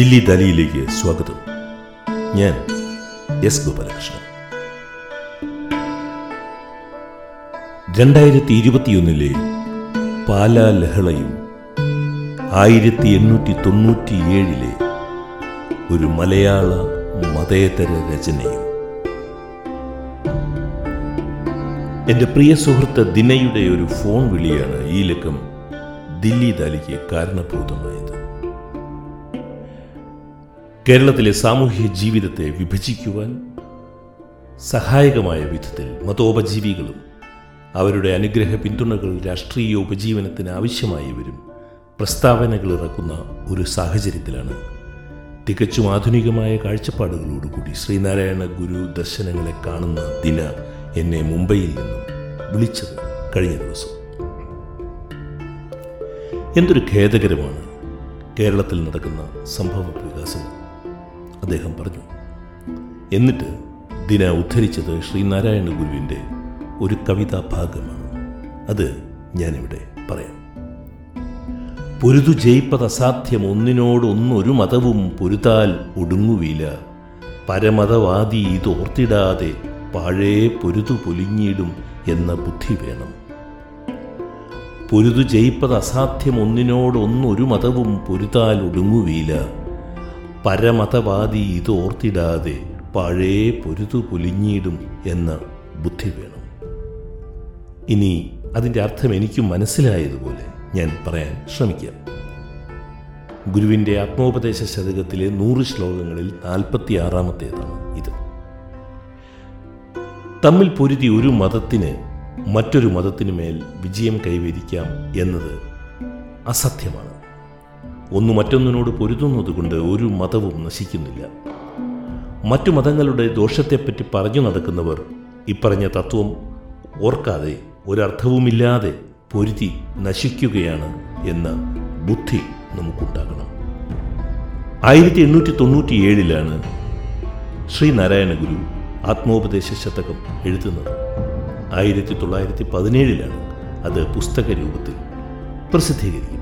ദില്ലി ദലിയിലേക്ക് സ്വാഗതം. ഞാൻ എസ് ഗോപാലകൃഷ്ണൻ. രണ്ടായിരത്തി ഇരുപത്തിയൊന്നിലെ പാലാ ലഹളയും ആയിരത്തി എണ്ണൂറ്റി തൊണ്ണൂറ്റിയേഴിലെ ഒരു മലയാള മതേതര രചനയും. എന്റെ പ്രിയ സുഹൃത്ത് ദിനയുടെ ഒരു ഫോൺ വിളിയാണ് ഈ ലക്കം ദില്ലി ദാലിക്ക് കാരണഭൂതമായത്. കേരളത്തിലെ സാമൂഹ്യ ജീവിതത്തെ വിഭജിക്കുവാൻ സഹായകമായ വിധത്തിൽ മതോപജീവികളും അവരുടെ അനുഗ്രഹ പിന്തുണകൾ രാഷ്ട്രീയ ഉപജീവനത്തിന് ആവശ്യമായവരും പ്രസ്താവനകൾ ഇറക്കുന്ന ഒരു സാഹചര്യത്തിലാണ്. തികച്ചും ആധുനികമായ കാഴ്ചപ്പാടുകളോടുകൂടി ശ്രീനാരായണ ഗുരു ദർശനങ്ങളെ കാണുന്ന ദിന എന്നെ മുംബൈയിൽ നിന്നും വിളിച്ചത് കഴിഞ്ഞ ദിവസം. എന്തൊരു ഖേദകരമാണ് കേരളത്തിൽ നടക്കുന്ന സംഭവ വികാസങ്ങൾ. അദ്ദേഹം പറഞ്ഞു എന്നിട്ട് ദിന ഉദ്ധരിച്ചത് ശ്രീനാരായണ ഗുരുവിന്റെ ഒരു കവിതാ ഭാഗമാണ്. അത് ഞാനിവിടെ പറയാം. പൊരുതു ജയിപ്പത് അസാധ്യം ഒന്നിനോടൊന്നൊരു മതവും പൊരുതാൽ ഒടുങ്ങുവില്ല പരമതവാദി ഇതോർത്തിടാതെ പാഴേ പൊരുതു പൊലിഞ്ഞിടും എന്ന ബുദ്ധി വേണം. പൊരുതു ജയിപ്പത് അസാധ്യം ഒന്നിനോടൊന്നൊരു മതവും പൊരുതാൽ ഒടുങ്ങുവില്ല പരമതവാദി ഇതോർത്തിടാതെ പഴയ പൊരുതു പുലിഞ്ഞിടും എന്ന് ബുദ്ധി വേണം. ഇനി അതിന്റെ അർത്ഥം എനിക്ക് മനസ്സിലായതുപോലെ ഞാൻ പറയാൻ ശ്രമിക്കാം. ഗുരുവിന്റെ ആത്മോപദേശ ശതകത്തിലെ നൂറ് ശ്ലോകങ്ങളിൽ നാൽപ്പത്തി ആറാമത്തേതാണ് ഇത്. തമ്മിൽ പൊരുതി ഒരു മതത്തിന് മറ്റൊരു മതത്തിനു മേൽ വിജയം കൈവരിക്കാം എന്നത് അസത്യമാണ്. ഒന്ന് മറ്റൊന്നിനോട് പൊരുതുന്നതുകൊണ്ട് ഒരു മതവും നശിക്കുന്നില്ല. മറ്റു മതങ്ങളുടെ ദോഷത്തെപ്പറ്റി പറഞ്ഞു നടക്കുന്നവർ ഇപ്പറഞ്ഞ തത്വം ഓർക്കാതെ ഒരർത്ഥവുമില്ലാതെ പൊരുതി നശിക്കുകയാണ് എന്ന ബുദ്ധി നമുക്കുണ്ടാകണം. ആയിരത്തി എണ്ണൂറ്റി തൊണ്ണൂറ്റി ഏഴിലാണ് ശ്രീനാരായണ ഗുരു ആത്മോപദേശ ശതകം എഴുതുന്നത്. ആയിരത്തി തൊള്ളായിരത്തി പതിനേഴിലാണ് അത് പുസ്തക രൂപത്തിൽ പ്രസിദ്ധീകരിക്കപ്പെടുന്നത്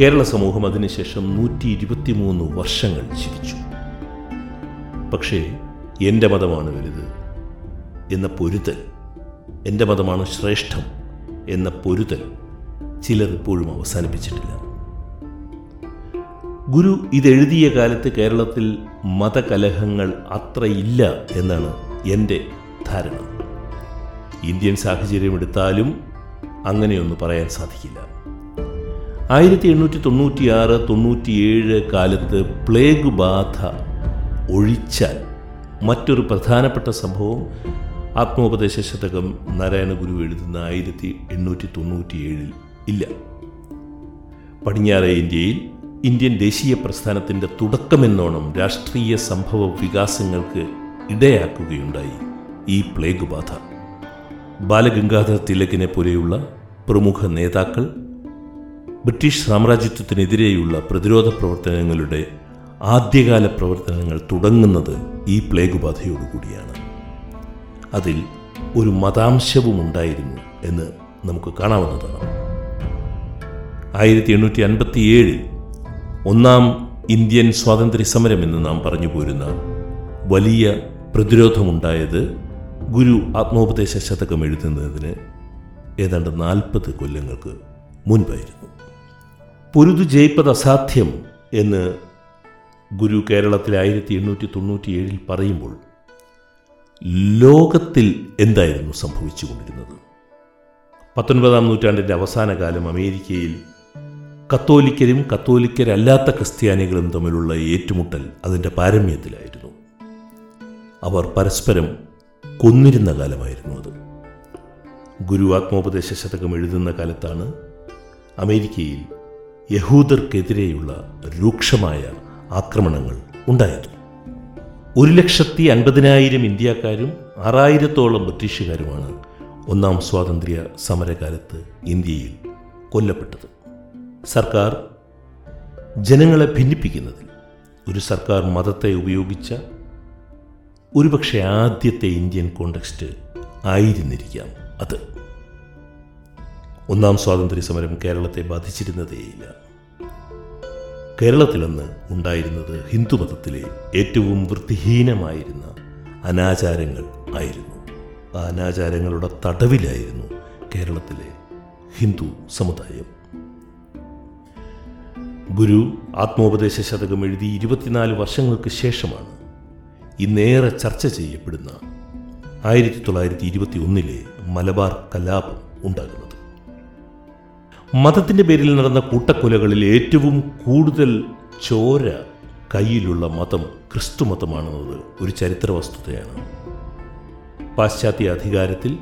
കേരള സമൂഹം അതിനുശേഷം നൂറ്റി ഇരുപത്തിമൂന്ന് വർഷങ്ങൾ ജീവിച്ചു. പക്ഷേ എന്റെ മതമാണ് വലുത് എന്ന പൊരുതൽ എന്റെ മതമാണ് ശ്രേഷ്ഠം എന്ന പൊരുതൽ ചിലർ ഇപ്പോഴും അവസാനിപ്പിച്ചിട്ടില്ല. ഗുരു ഇതെഴുതിയ കാലത്ത് കേരളത്തിൽ മതകലഹങ്ങൾ അത്രയില്ല എന്നാണ് എന്റെ ധാരണ. ഇന്ത്യൻ സാഹചര്യം എടുത്താലും അങ്ങനെയൊന്നും പറയാൻ സാധിക്കില്ല. ആയിരത്തി എണ്ണൂറ്റി തൊണ്ണൂറ്റിയാറ് തൊണ്ണൂറ്റിയേഴ് കാലത്ത് പ്ലേഗ് ബാധ ഒഴിച്ചാൽ മറ്റൊരു പ്രധാനപ്പെട്ട സംഭവം ആത്മോപദേശ ശതകം നാരായണ ഗുരു എഴുതുന്ന ആയിരത്തി എണ്ണൂറ്റി തൊണ്ണൂറ്റിയേഴിൽ ഇല്ല. പടിഞ്ഞാറേ ഇന്ത്യയിൽ ഇന്ത്യൻ ദേശീയ പ്രസ്ഥാനത്തിന്റെ തുടക്കമെന്നോണം രാഷ്ട്രീയ സംഭവ വികാസങ്ങൾക്ക് ഇടയാക്കുകയുണ്ടായി ഈ പ്ലേഗ് ബാധ ബാലഗംഗാധർ തിലകിനെ പോലെയുള്ള പ്രമുഖ നേതാക്കൾ ബ്രിട്ടീഷ് സാമ്രാജ്യത്വത്തിനെതിരെയുള്ള പ്രതിരോധ പ്രവർത്തനങ്ങളുടെ ആദ്യകാല പ്രവർത്തനങ്ങൾ തുടങ്ങുന്നത് ഈ പ്ലേഗ് ബാധയോടുകൂടിയാണ് അതിൽ ഒരു മതാംശവും ഉണ്ടായിരുന്നു എന്ന് നമുക്ക് കാണാവുന്നതാണ്. ആയിരത്തി എണ്ണൂറ്റി അൻപത്തി ഏഴിൽ ഒന്നാം ഇന്ത്യൻ സ്വാതന്ത്ര്യ സമരം എന്ന് നാം പറഞ്ഞു പോരുന്ന വലിയ പ്രതിരോധമുണ്ടായത് ഗുരു ആത്മോപദേശ ശതകം എഴുതുന്നതിന് ഏതാണ്ട് നാൽപ്പത് കൊല്ലങ്ങൾക്ക് മുൻപായിരുന്നു. പൊരുതു ജയിപ്പത് അസാധ്യം എന്ന് ഗുരു കേരളത്തിൽ ആയിരത്തി എണ്ണൂറ്റി തൊണ്ണൂറ്റിയേഴിൽ പറയുമ്പോൾ ലോകത്തിൽ എന്തായിരുന്നു സംഭവിച്ചുകൊണ്ടിരുന്നത്? പത്തൊൻപതാം നൂറ്റാണ്ടിന്റെ അവസാന കാലം അമേരിക്കയിൽ കത്തോലിക്കരും കത്തോലിക്കരല്ലാത്ത ക്രിസ്ത്യാനികളും തമ്മിലുള്ള ഏറ്റുമുട്ടൽ അതിന്റെ പാരമ്യത്തിലായിരുന്നു. അവർ പരസ്പരം കൊന്നിരുന്ന കാലമായിരുന്നു അത്. ഗുരു ആത്മോപദേശ ശതകം എഴുതുന്ന കാലത്താണ് അമേരിക്കയിൽ യഹൂദർക്കെതിരെയുള്ള രൂക്ഷമായ ആക്രമണങ്ങൾ ഉണ്ടായത് ഒരു ലക്ഷത്തി അൻപതിനായിരം ഇന്ത്യക്കാരും ആറായിരത്തോളം ബ്രിട്ടീഷുകാരുമാണ് ഒന്നാം സ്വാതന്ത്ര്യ സമരകാലത്ത് ഇന്ത്യയിൽ കൊല്ലപ്പെട്ടത്. സർക്കാർ ജനങ്ങളെ ഭിന്നിപ്പിക്കുന്നതിൽ ഒരു സർക്കാർ മതത്തെ ഉപയോഗിച്ച ഒരുപക്ഷെ ആദ്യത്തെ ഇന്ത്യൻ കോണ്ടക്സ്റ്റ് ആയിരുന്നിരിക്കാം അത്. ഒന്നാം സ്വാതന്ത്ര്യ സമരം കേരളത്തെ ബാധിച്ചിരുന്നതേയില്ല കേരളത്തിലന്ന് ഉണ്ടായിരുന്നത് ഹിന്ദുമതത്തിലെ ഏറ്റവും വൃത്തിഹീനമായിരുന്ന അനാചാരങ്ങൾ ആയിരുന്നു. ആ അനാചാരങ്ങളുടെ തടവിലായിരുന്നു കേരളത്തിലെ ഹിന്ദു സമുദായം. ഗുരു ആത്മോപദേശ ശതകം എഴുതി ഇരുപത്തിനാല് വർഷങ്ങൾക്ക് ശേഷമാണ് ഇന്നേറെ ചർച്ച ചെയ്യപ്പെടുന്ന ആയിരത്തി തൊള്ളായിരത്തി ഇരുപത്തി ഒന്നിലെ മലബാർ കലാപം ഉണ്ടാകുന്നത്. മതത്തിന്റെ പേരിൽ നടന്ന കൂട്ടക്കൊലകളിൽ ഏറ്റവും കൂടുതൽ ചോര കയ്യിലുള്ള മതം ക്രിസ്തു മതമാണെന്നത് ഒരു ചരിത്ര വസ്തുതയാണ് പാശ്ചാത്യ അധികാരത്തിൽ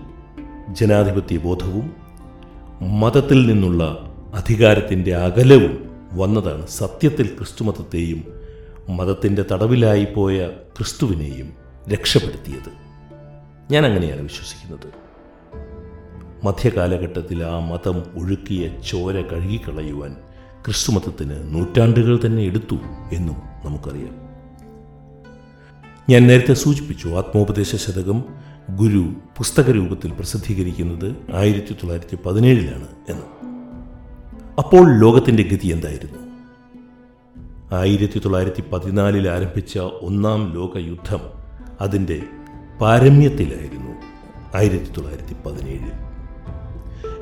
ജനാധിപത്യ ബോധവും മതത്തിൽ നിന്നുള്ള അധികാരത്തിന്റെ അകലവും വന്നതാണ് സത്യത്തിൽ ക്രിസ്തുമതത്തെയും മതത്തിന്റെ തടവിലായി പോയ ക്രിസ്തുവിനെയും രക്ഷപ്പെടുത്തിയത്. ഞാൻ അങ്ങനെയാണ് വിശ്വസിക്കുന്നത്. മധ്യകാലഘട്ടത്തിൽ ആ മതം ഒഴുക്കിയ ചോര കഴുകിക്കളയുവാൻ ക്രിസ്തുമതത്തിന് നൂറ്റാണ്ടുകൾ തന്നെ എടുത്തു എന്നും നമുക്കറിയാം. ഞാൻ നേരത്തെ സൂചിപ്പിച്ചു ആത്മോപദേശ ശതകം ഗുരു പുസ്തക രൂപത്തിൽ പ്രസിദ്ധീകരിക്കുന്നത് ആയിരത്തി തൊള്ളായിരത്തി പതിനേഴിലാണ് എന്ന്. അപ്പോൾ ലോകത്തിന്റെ ഗതി എന്തായിരുന്നു? ആയിരത്തി തൊള്ളായിരത്തി പതിനാലിൽ ആരംഭിച്ച ഒന്നാം ലോകയുദ്ധം അതിന്റെ പാരമ്യത്തിലായിരുന്നു ആയിരത്തി തൊള്ളായിരത്തി പതിനേഴിൽ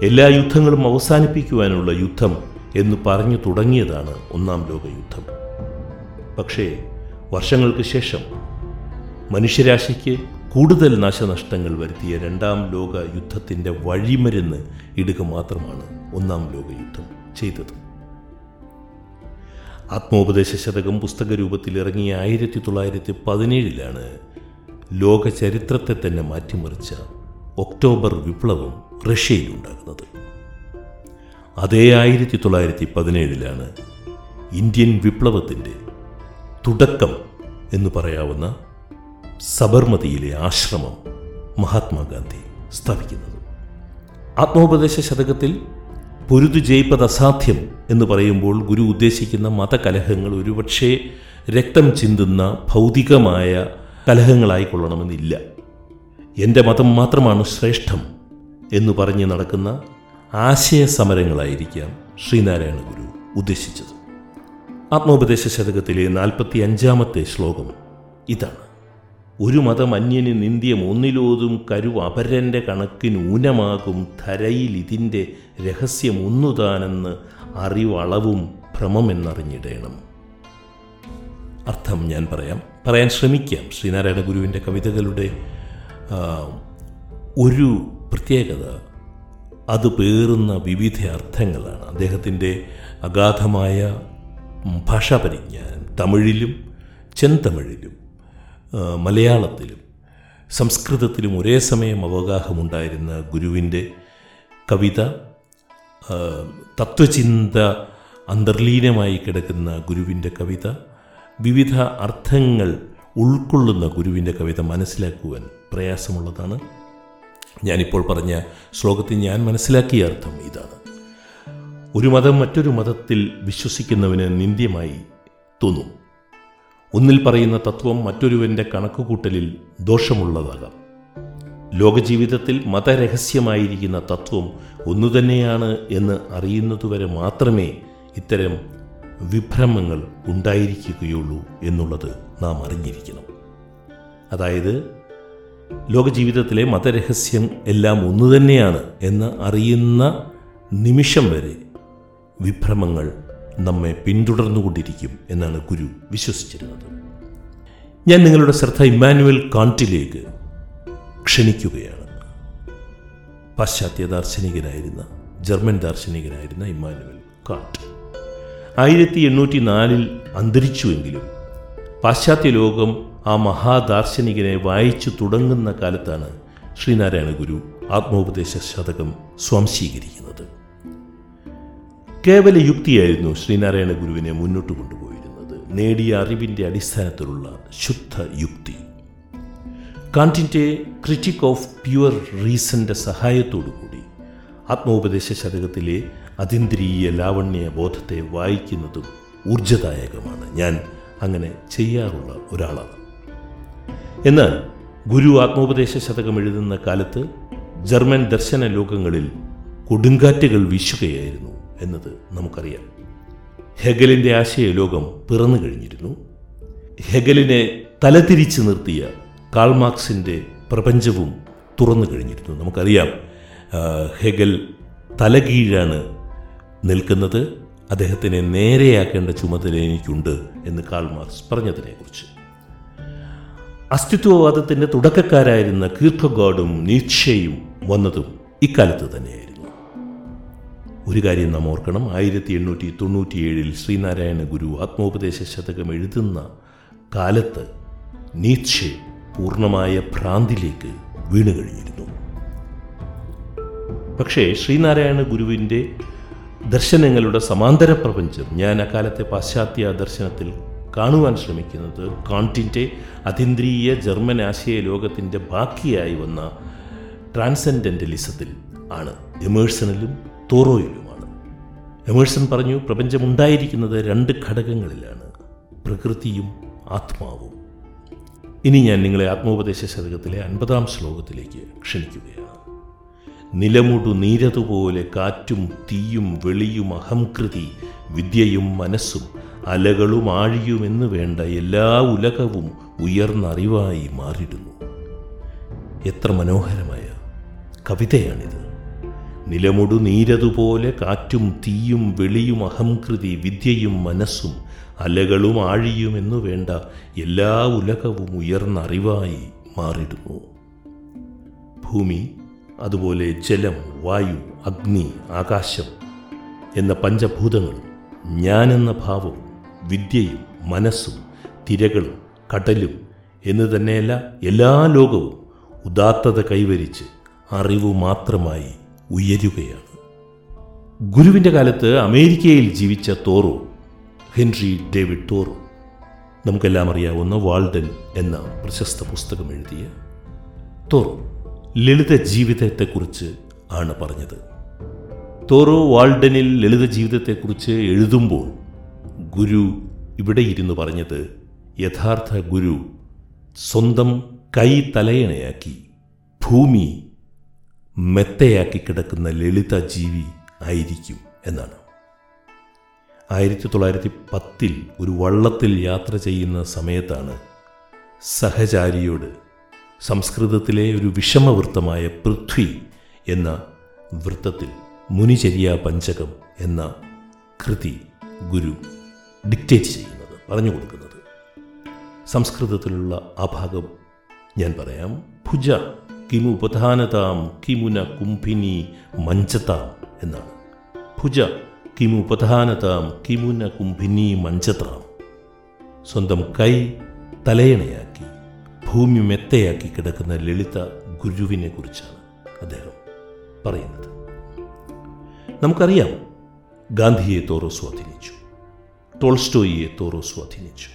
എല്ലാ യുദ്ധങ്ങളും അവസാനിപ്പിക്കുവാനുള്ള യുദ്ധം എന്ന് പറഞ്ഞു തുടങ്ങിയതാണ് ഒന്നാം ലോക യുദ്ധം പക്ഷേ വർഷങ്ങൾക്ക് ശേഷം മനുഷ്യരാശിക്ക് കൂടുതൽ നാശനഷ്ടങ്ങൾ വരുത്തിയ രണ്ടാം ലോക യുദ്ധത്തിന്റെ വഴിമരുന്ന് ഇടുക മാത്രമാണ് ഒന്നാം ലോക യുദ്ധം ചെയ്തത്. ആത്മോപദേശ ശതകം പുസ്തക രൂപത്തിൽ ഇറങ്ങിയ ആയിരത്തി തൊള്ളായിരത്തി പതിനേഴിലാണ് ലോക ചരിത്രത്തെ തന്നെ മാറ്റിമറിച്ച ഒക്ടോബർ വിപ്ലവം റഷ്യയിലുണ്ടാകുന്നത്. അതേ ആയിരത്തി തൊള്ളായിരത്തി പതിനേഴിലാണ് ഇന്ത്യൻ വിപ്ലവത്തിന്റെ തുടക്കം എന്ന് പറയാവുന്ന സബർമതിയിലെ ആശ്രമം മഹാത്മാഗാന്ധി സ്ഥാപിക്കുന്നത്. ആത്മോപദേശ ശതകത്തിൽ പൊരുതു ജയിപ്പത് അസാധ്യം എന്ന് പറയുമ്പോൾ ഗുരു ഉദ്ദേശിക്കുന്ന മതകലഹങ്ങൾ ഒരുപക്ഷേ രക്തം ചിന്തുന്ന ഭൗതികമായ കലഹങ്ങളായിക്കൊള്ളണമെന്നില്ല. എന്റെ മതം മാത്രമാണ് ശ്രേഷ്ഠം എന്ന് പറഞ്ഞ് നടക്കുന്ന ആശയ സമരങ്ങളായിരിക്കാം ശ്രീനാരായണ ഗുരു ഉദ്ദേശിച്ചത്. ആത്മോപദേശ ശതകത്തിലെ നാൽപ്പത്തി അഞ്ചാമത്തെ ശ്ലോകം ഇതാണ്. ഒരു മതം അന്യന് നിന്ദ്യം ഒന്നിലോതും കരു അപരന്റെ കണക്കിന് ഊനമാകും ധരയിൽ ഇതിന്റെ രഹസ്യം ഒന്നുതാനെന്ന് അറിവളവും ഭ്രമമെന്നറിഞ്ഞിടേണം. അർത്ഥം ഞാൻ പറയാം. പറയാൻ ശ്രമിക്കാം ശ്രീനാരായണ ഗുരുവിന്റെ കവിതകളുടെ ഒരു പ്രത്യേകത അത് പേറുന്ന വിവിധ അർത്ഥങ്ങളാണ്. അദ്ദേഹത്തിന്റെ അഗാധമായ ഭാഷാപരിജ്ഞാനം തമിഴിലും ചെന്തമിഴിലും മലയാളത്തിലും സംസ്കൃതത്തിലും ഒരേ സമയം അവഗാഹമുണ്ടായിരുന്ന ഗുരുവിന്റെ കവിത തത്വചിന്ത അന്തർലീനമായി കിടക്കുന്ന ഗുരുവിന്റെ കവിത വിവിധ അർത്ഥങ്ങൾ ഉൾക്കൊള്ളുന്ന ഗുരുവിന്റെ കവിത മനസ്സിലാക്കുവാൻ പ്രയാസമുള്ളതാണ്. ഞാനിപ്പോൾ പറഞ്ഞ ശ്ലോകത്തിൽ ഞാൻ മനസ്സിലാക്കിയ അർത്ഥം ഇതാണ്. ഒരു മതം മറ്റൊരു മതത്തിൽ വിശ്വസിക്കുന്നവന് നിന്ദ്യമായി തോന്നും. ഒന്നിൽ പറയുന്ന തത്വം മറ്റൊരുവന്റെ കണക്കുകൂട്ടലിൽ ദോഷമുള്ളതാകാം. ലോകജീവിതത്തിൽ മതരഹസ്യമായിരിക്കുന്ന തത്വം ഒന്നുതന്നെയാണ് എന്ന് അറിയുന്നതുവരെ മാത്രമേ ഇത്തരം വിഭ്രമങ്ങൾ ഉണ്ടായിരിക്കുകയുള്ളൂ എന്നുള്ളത് നാം അറിഞ്ഞിരിക്കണം. അതായത് ലോകജീവിതത്തിലെ മതരഹസ്യം എല്ലാം ഒന്നുതന്നെയാണ് എന്ന് അറിയുന്ന നിമിഷം വരെ വിഭ്രമങ്ങൾ നമ്മെ പിന്തുടർന്നുകൊണ്ടിരിക്കും എന്നാണ് ഗുരു വിശ്വസിച്ചിരുന്നത്. ഞാൻ നിങ്ങളുടെ ശ്രദ്ധ ഇമ്മാനുവൽ കാണ്ടിലേക്ക് ക്ഷണിക്കുകയാണ്. പാശ്ചാത്യ ദാർശനികനായിരുന്ന ജർമ്മൻ ദാർശനികനായിരുന്ന ഇമ്മാനുവൽ കാണ്ട് ആയിരത്തി എണ്ണൂറ്റി നാലിൽ അന്തരിച്ചുവെങ്കിലും പാശ്ചാത്യ ലോകം ആ മഹാദാർശനികനെ വായിച്ചു തുടങ്ങുന്ന കാലത്താണ് ശ്രീനാരായണ ഗുരു ആത്മോപദേശ ശതകം സ്വാംശീകരിക്കുന്നത്. കേവല യുക്തിയായിരുന്നു ശ്രീനാരായണ ഗുരുവിനെ മുന്നോട്ട് കൊണ്ടുപോയിരുന്നത്. നേടിയ അറിവിന്റെ അടിസ്ഥാനത്തിലുള്ള ശുദ്ധ യുക്തി. കാന്റിന്റെ ക്രിറ്റിക് ഓഫ് പ്യുവർ റീസന്റെ സഹായത്തോടുകൂടി ആത്മോപദേശ ശതകത്തിലെ അതീന്ദ്രിയ ലാവണ്യ ബോധത്തെ വായിക്കുന്നതും ഊർജദായകമാണ് ഞാൻ അങ്ങനെ ചെയ്യാറുള്ള ഒരാളാണ്. എന്നാൽ ഗുരു ആത്മോപദേശ ശതകം എഴുതുന്ന കാലത്ത് ജർമ്മൻ ദർശന ലോകങ്ങളിൽ കൊടുങ്കാറ്റുകൾ വീശുകയായിരുന്നു എന്നത് നമുക്കറിയാം. ഹെഗലിന്റെ ആശയലോകം പിറന്നു കഴിഞ്ഞിരുന്നു. ഹെഗലിനെ തലതിരിച്ച് നിർത്തിയ കാൾമാർക്സിന്റെ പ്രപഞ്ചവും തുറന്നു കഴിഞ്ഞിരുന്നു. നമുക്കറിയാം ഹെഗൽ തലകീഴാണ് നിൽക്കുന്നത്. അദ്ദേഹത്തിനെ നേരെയാക്കേണ്ട ചുമതല എനിക്കുണ്ട് എന്ന് കാൾ മാർക്സ് പറഞ്ഞതിനെക്കുറിച്ച്. അസ്തിത്വവാദത്തിന്റെ തുടക്കക്കാരായിരുന്ന കീർക്കഗോഡും നീക്ഷയും വന്നതും ഇക്കാലത്ത് തന്നെയായിരുന്നു. ഒരു കാര്യം നാം ഓർക്കണം. ആയിരത്തി എണ്ണൂറ്റി തൊണ്ണൂറ്റിയേഴിൽ ശ്രീനാരായണ ഗുരു ആത്മോപദേശ ശതകം എഴുതുന്ന കാലത്ത് നീച്ച പൂർണമായ ഭ്രാന്തിലേക്ക് വീണുകഴിഞ്ഞിരുന്നു. പക്ഷേ ശ്രീനാരായണ ഗുരുവിന്റെ ദർശനങ്ങളുടെ സമാന്തര പ്രപഞ്ചം ഞാൻ അക്കാലത്തെ പാശ്ചാത്യ ദർശനത്തിൽ കാണുവാൻ ശ്രമിക്കുന്നത് കാണ്ടിന്റെ അതീന്ദ്രീയ ജർമ്മൻ ആശയ ലോകത്തിന്റെ ബാക്കിയായി വന്ന ട്രാൻസെൻഡന്റലിസത്തിൽ ആണ്. എമേഴ്സണിലും തോറോയിലുമാണ്. എമേഴ്സൺ പറഞ്ഞു പ്രപഞ്ചമുണ്ടായിരിക്കുന്നത് രണ്ട് ഘടകങ്ങളിലാണ് പ്രകൃതിയും ആത്മാവും. ഇനി ഞാൻ നിങ്ങളെ ആത്മോപദേശ ശതകത്തിലെ അൻപതാം ശ്ലോകത്തിലേക്ക് ക്ഷണിക്കുകയാണ്. നിലമുടു നീരതുപോലെ കാറ്റും തീയും വെളിയും അഹംകൃതി വിദ്യയും മനസ്സും അലകളും ആഴിയുമെന്ന് വേണ്ട എല്ലാ ഉലകവും ഉയർന്നറിവായി മാറിയിടുന്നു എത്ര മനോഹരമായ കവിതയാണിത്. നിലമുടു നീരതുപോലെ കാറ്റും തീയും വെളിയും അഹംകൃതി വിദ്യയും മനസ്സും അലകളും ആഴിയുമെന്നു വേണ്ട എല്ലാ ഉലകവും ഉയർന്നറിവായി മാറിടുന്നു. ഭൂമി അതുപോലെ ജലം വായു അഗ്നി ആകാശം എന്ന പഞ്ചഭൂതങ്ങൾ ഞാനെന്ന ഭാവവും വിദ്യയും മനസ്സും തിരകളും കടലും എന്ന് തന്നെയല്ല എല്ലാ ലോകവും ഉദാത്തത കൈവരിച്ച് അറിവ് മാത്രമായി ഉയരുകയാണ്. ഗുരുവിന്റെ കാലത്ത് അമേരിക്കയിൽ ജീവിച്ച തോറോ ഹെൻറി ഡേവിഡ് തോറോ. നമുക്കെല്ലാം അറിയാവുന്ന വാൾഡൻ എന്ന പ്രശസ്ത പുസ്തകം എഴുതിയ തോറോ. ലളിത ജീവിതത്തെക്കുറിച്ച് ആണ് പറഞ്ഞത്. തോറോ വാൾഡനിൽ ലളിത ജീവിതത്തെക്കുറിച്ച് എഴുതുമ്പോൾ ഗുരു ഇവിടെ ഇരുന്ന് പറഞ്ഞത് യഥാർത്ഥ ഗുരു സ്വന്തം കൈ തലയണയാക്കി ഭൂമി മെത്തയാക്കി കിടക്കുന്ന ലളിത ജീവി ആയിരിക്കും എന്നാണ്. ആയിരത്തി തൊള്ളായിരത്തി പത്തിൽ ഒരു വള്ളത്തിൽ യാത്ര ചെയ്യുന്ന സമയത്താണ് സഹചാരിയോട് സംസ്കൃതത്തിലെ ഒരു വിഷമവൃത്തമായ പൃഥ്വി എന്ന വൃത്തത്തിൽ മുനിചര്യ പഞ്ചകം എന്ന കൃതി ഗുരു ഡിക്റ്റേറ്റ് ചെയ്യുന്നത് പറഞ്ഞു കൊടുക്കുന്നത്. സംസ്കൃതത്തിലുള്ള ആ ഭാഗം ഞാൻ പറയാം. ഭുജ കിമുപധാനതാം കിമുന കുംഭിനി മഞ്ചതാം എന്നാണ്. ഭുജ കിമുപധാനതാം കിമുന കുംഭിനി മഞ്ചതാം സ്വന്തം കൈ തലയണയാക്കി ഭൂമി മെത്തയാക്കി കിടക്കുന്ന ലളിത ഗുരുവിനെ കുറിച്ചാണ് അദ്ദേഹം പറയുന്നത്. നമുക്കറിയാം ഗാന്ധിയെ തോറോ സ്വാധീനിച്ചു ടോൾസ്റ്റോയിയെ തോറോ സ്വാധീനിച്ചു.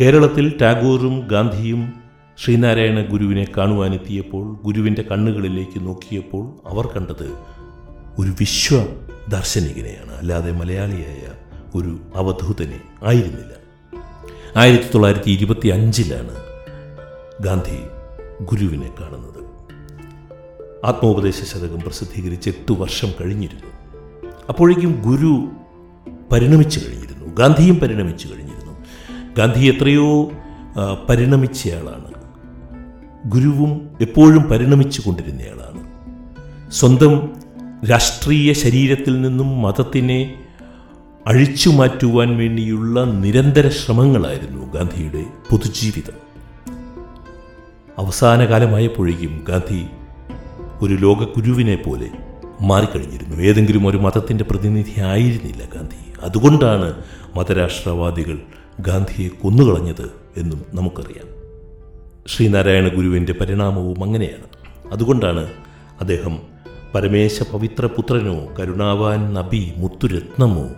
കേരളത്തിൽ ടാഗോറും ഗാന്ധിയും ശ്രീനാരായണ ഗുരുവിനെ കാണുവാനെത്തിയപ്പോൾ ഗുരുവിന്റെ കണ്ണുകളിലേക്ക് നോക്കിയപ്പോൾ അവർ കണ്ടത് ഒരു വിശ്വ ദാർശനികനെയാണ് അല്ലാതെ മലയാളിയായ ഒരു അവധൂതനെ ആയിരുന്നില്ല. ആയിരത്തി തൊള്ളായിരത്തി ഇരുപത്തി അഞ്ചിലാണ് ഗാന്ധി ഗുരുവിനെ കാണുന്നത്. ആത്മോപദേശ ശതകം പ്രസിദ്ധീകരിച്ച് എട്ട് വർഷം കഴിഞ്ഞിരുന്നു. അപ്പോഴേക്കും ഗുരു പരിണമിച്ചു കഴിഞ്ഞിരുന്നു. ഗാന്ധിയും പരിണമിച്ചു കഴിഞ്ഞിരുന്നു. ഗാന്ധി എത്രയോ പരിണമിച്ചയാളാണ്. ഗുരുവും എപ്പോഴും പരിണമിച്ചു കൊണ്ടിരുന്നയാളാണ്. സ്വന്തം രാഷ്ട്രീയ ശരീരത്തിൽ നിന്നും മതത്തിനെ അഴിച്ചു മാറ്റുവാൻ വേണ്ടിയുള്ള നിരന്തര ശ്രമങ്ങളായിരുന്നു ഗാന്ധിയുടെ പൊതുജീവിതം. അവസാന കാലമായപ്പോഴേക്കും ഗാന്ധി ഒരു ലോകഗുരുവിനെ പോലെ മാറിക്കഴിഞ്ഞിരുന്നു. ഏതെങ്കിലും ഒരു മതത്തിന്റെ പ്രതിനിധി ആയിരുന്നില്ല ഗാന്ധി. അതുകൊണ്ടാണ് മതരാഷ്ട്രവാദികൾ ഗാന്ധിയെ കൊന്നുകളഞ്ഞത് എന്നും നമുക്കറിയാം. ശ്രീനാരായണ ഗുരുവിന്റെ പരിണാമവും അങ്ങനെയാണ്. അതുകൊണ്ടാണ് അദ്ദേഹം പരമേശ പവിത്രപുത്രനോ കരുണാവാൻ നബി മുത്തുരത്നമോ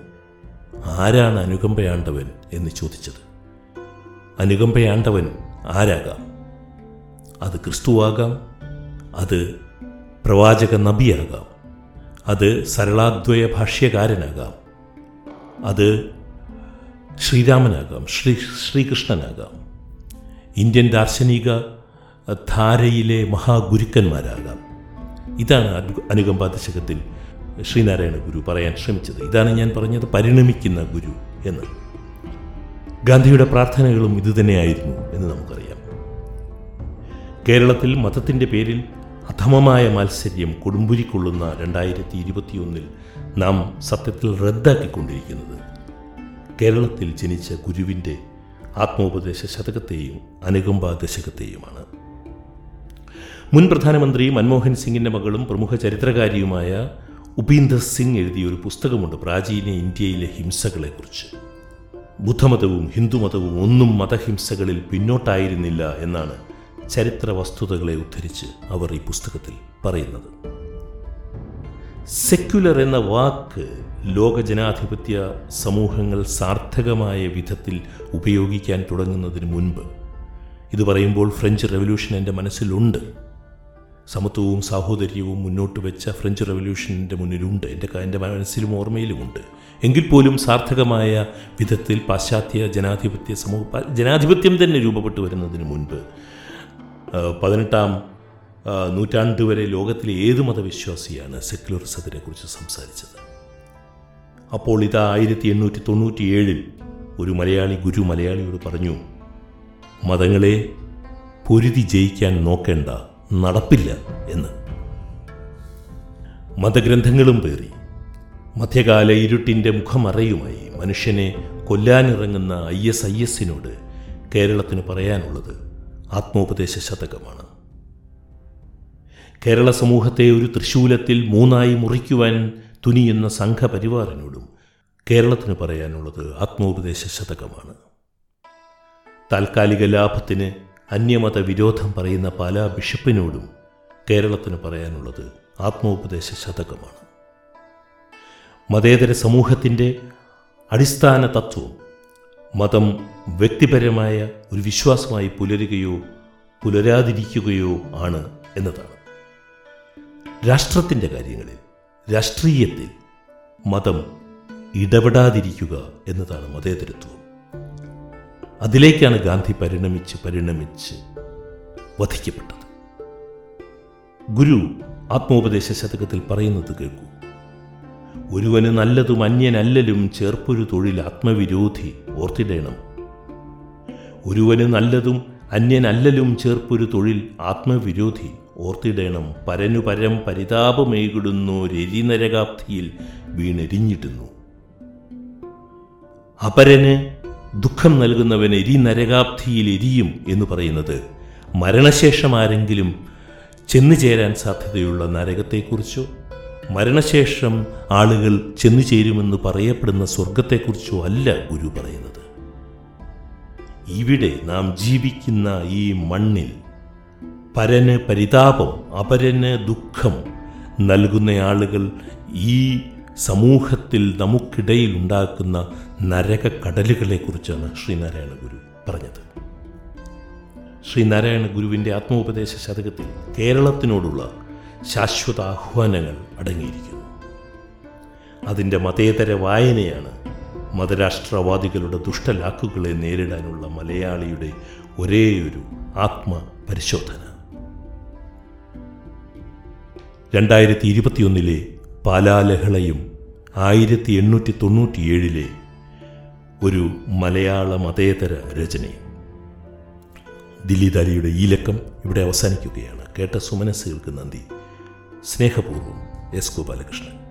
ആരാണ് അനുകമ്പയാണ്ടവൻ എന്ന് ചോദിച്ചത്. അനുകമ്പയാണ്ടവൻ ആരാകാം? അത് ക്രിസ്തുവാകാം അത് പ്രവാചക നബിയാകാം അത് സരളാദ്വയ ഭാഷ്യകാരനാകാം അത് ശ്രീരാമനാകാം ശ്രീ ശ്രീകൃഷ്ണനാകാം ഇന്ത്യൻ ദാർശനിക ധാരയിലെ മഹാഗുരുക്കന്മാരാകാം. ഇതാണ് അനു- അനുകമ്പാദശകത്തിൽ ശ്രീനാരായണ ഗുരു പറയാൻ ശ്രമിച്ചത്. ഇതാണ് ഞാൻ പറഞ്ഞത് പരിണമിക്കുന്ന ഗുരു എന്ന്. ഗാന്ധിയുടെ പ്രാർത്ഥനകളും ഇതുതന്നെയായിരുന്നു എന്ന് നമുക്കറിയാം. കേരളത്തിൽ മതത്തിന്റെ പേരിൽ അധമമായ മാത്സര്യം കൊടുമ്പുരിക്കൊള്ളുന്ന രണ്ടായിരത്തി ഇരുപത്തിയൊന്നിൽ നാം സത്യത്തിൽ റദ്ദാക്കിക്കൊണ്ടിരിക്കുന്നത്. കേരളത്തിൽ ജനിച്ച ഗുരുവിന്റെ ആത്മോപദേശ ശതകത്തെയും അനുകമ്പ ദശകത്തെയുമാണ്. മുൻ പ്രധാനമന്ത്രി മൻമോഹൻ സിംഗിന്റെ മകളും പ്രമുഖ ചരിത്രകാരിയുമായ ഉപീന്ദർ സിംഗ് എഴുതിയ ഒരു പുസ്തകമുണ്ട് പ്രാചീന ഇന്ത്യയിലെ ഹിംസകളെക്കുറിച്ച്. ബുദ്ധമതവും ഹിന്ദുമതവും ഒന്നും മതഹിംസകളിൽ പിന്നോട്ടായിരുന്നില്ല എന്നാണ് ചരിത്ര വസ്തുതകളെ ഉദ്ധരിച്ച് അവർ ഈ പുസ്തകത്തിൽ പറയുന്നത്. സെക്യുലർ എന്ന വാക്ക് ലോക ജനാധിപത്യ സമൂഹങ്ങൾ സാർത്ഥകമായ വിധത്തിൽ ഉപയോഗിക്കാൻ തുടങ്ങുന്നതിന് മുൻപ് ഇത് പറയുമ്പോൾ ഫ്രഞ്ച് റെവല്യൂഷൻ എന്റെ മനസ്സിലുണ്ട്. സമത്വവും സാഹോദര്യവും മുന്നോട്ട് വെച്ച ഫ്രഞ്ച് റെവല്യൂഷന്റെ മുന്നിലുണ്ട്. എന്റെ എന്റെ മനസ്സിലും ഓർമ്മയിലുമുണ്ട്. എങ്കിൽ പോലും സാർത്ഥകമായ വിധത്തിൽ പാശ്ചാത്യ ജനാധിപത്യ സമൂഹ ജനാധിപത്യം തന്നെ രൂപപ്പെട്ടു വരുന്നതിന് മുൻപ് പതിനെട്ടാം നൂറ്റാണ്ട് വരെ ലോകത്തിലെ ഏത് മതവിശ്വാസിയാണ് സെക്യുലറിസത്തിനെ കുറിച്ച് സംസാരിച്ചത്? അപ്പോൾ ഇത് ആയിരത്തി എണ്ണൂറ്റി തൊണ്ണൂറ്റി ഏഴിൽ ഒരു മലയാളി ഗുരു മലയാളിയോട് പറഞ്ഞു മതങ്ങളെ പൊരുതി ജയിക്കാൻ നോക്കേണ്ട നടപ്പില്ല എന്ന്. മതഗ്രന്ഥങ്ങളും പേറി മധ്യകാല ഇരുട്ടിന്റെ മുഖമറയുമായി മനുഷ്യനെ കൊല്ലാനിറങ്ങുന്ന ഐ എസ് ഐ എസിനോട് കേരളത്തിന് പറയാനുള്ളത് ആത്മോപദേശ ശതകമാണ് കേരള സമൂഹത്തെ ഒരു തൃശൂലത്തിൽ മൂന്നായി മുറിക്കുവാൻ തുനിയുന്ന സംഘപരിവാറിനോടും കേരളത്തിന് പറയാനുള്ളത് ആത്മോപദേശ ശതകമാണ് താൽക്കാലിക ലാഭത്തിന് അന്യമത വിരോധം പറയുന്ന പല ബിഷപ്പിനോടും കേരളത്തിന് പറയാനുള്ളത് ആത്മോപദേശ ശതകമാണ് മതേതര സമൂഹത്തിന്റെ അടിസ്ഥാന തത്വം മതം വ്യക്തിപരമായ ഒരു വിശ്വാസമായി പുലരുകയോ പുലരാതിരിക്കുകയോ ആണ് എന്നതാണ്. രാഷ്ട്രത്തിന്റെ കാര്യങ്ങളിൽ രാഷ്ട്രീയത്തിൽ മതം ഇടപെടാതിരിക്കുക എന്നതാണ് മതേതരത്വം. അതിലേക്കാണ് ഗാന്ധി പരിണമിച്ച് പരിണമിച്ച് വധിക്കപ്പെട്ടത്. ഗുരു ആത്മോപദേശ ശതകത്തിൽ പറയുന്നത് കേൾക്കൂ. ഒരുവന് നല്ലതും അന്യനല്ലലും ചേർപ്പൊരു തൊഴിൽ ആത്മവിരോധി ഓർത്തിടേണം. ഒരുവന് നല്ലതും അന്യനല്ലലും ചേർപ്പൊരു തൊഴിൽ ആത്മവിരോധി ഓർത്തിടേണം. പരനു പരം പരിതാപമേകിടുന്നു രരിനരകാബ്ധിയിൽ വീണെരിഞ്ഞിടുന്നു. അപരന് ദുഃഖം നൽകുന്നവൻ എരി നരകാബ്ധിയിൽ എരിയും എന്ന് പറയുന്നത് മരണശേഷം ആരെങ്കിലും ചെന്നു ചേരാൻ സാധ്യതയുള്ള നരകത്തെക്കുറിച്ചോ മരണശേഷം ആളുകൾ ചെന്നു ചേരുമെന്ന് പറയപ്പെടുന്ന സ്വർഗത്തെക്കുറിച്ചോ അല്ല ഗുരു പറയുന്നത്. ഇവിടെ നാം ജീവിക്കുന്ന ഈ മണ്ണിൽ പരന് പരിതാപം അപരന് ദുഃഖം നൽകുന്ന ആളുകൾ ഈ സമൂഹത്തിൽ നമുക്കിടയിൽ ഉണ്ടാക്കുന്ന നരക കടലുകളെക്കുറിച്ചാണ് ശ്രീനാരായണ ഗുരു പറഞ്ഞത്. ശ്രീനാരായണ ഗുരുവിന്റെ ആത്മോപദേശ ശതകത്തിൽ കേരളത്തിനോടുള്ള ശാശ്വത ആഹ്വാനങ്ങൾ അടങ്ങിയിരിക്കുന്നു. അതിന്റെ മതേതര വായനയാണ് മതരാഷ്ട്രവാദികളുടെ ദുഷ്ടലാക്കുകളെ നേരിടാനുള്ള മലയാളിയുടെ ഒരേയൊരു ആത്മപരിശോധന. രണ്ടായിരത്തി ഇരുപത്തിയൊന്നിലെ പാലാലഹളയും ആയിരത്തി എണ്ണൂറ്റി തൊണ്ണൂറ്റിയേഴിലെ ഒരു മലയാള മതേതര രചനയും. ദിലീപ് അലിയുടെ ഈ ലക്കം ഇവിടെ അവസാനിക്കുകയാണ്. കേട്ട സുമനസ്സുകൾക്ക് നന്ദി. സ്നേഹപൂർവം എസ് ഗോപാലകൃഷ്ണൻ